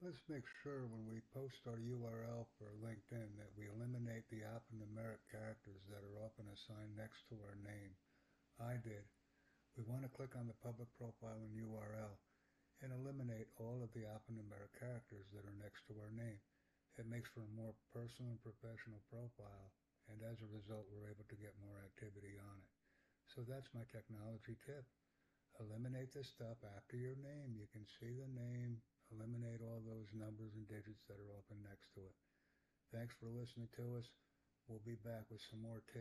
Let's make sure when we post our URL for LinkedIn that we eliminate the alphanumeric characters that are often assigned next to our name. I did. We want to click on the public profile and URL and eliminate all of the alphanumeric characters that are next to our name. It makes for a more personal and professional profile, and as a result, we're able to get more activity on it. So that's my technology tip. Eliminate the stuff after your name. You can see the name, numbers and digits that are often next to it. Thanks for listening to us. We'll be back with some more tips.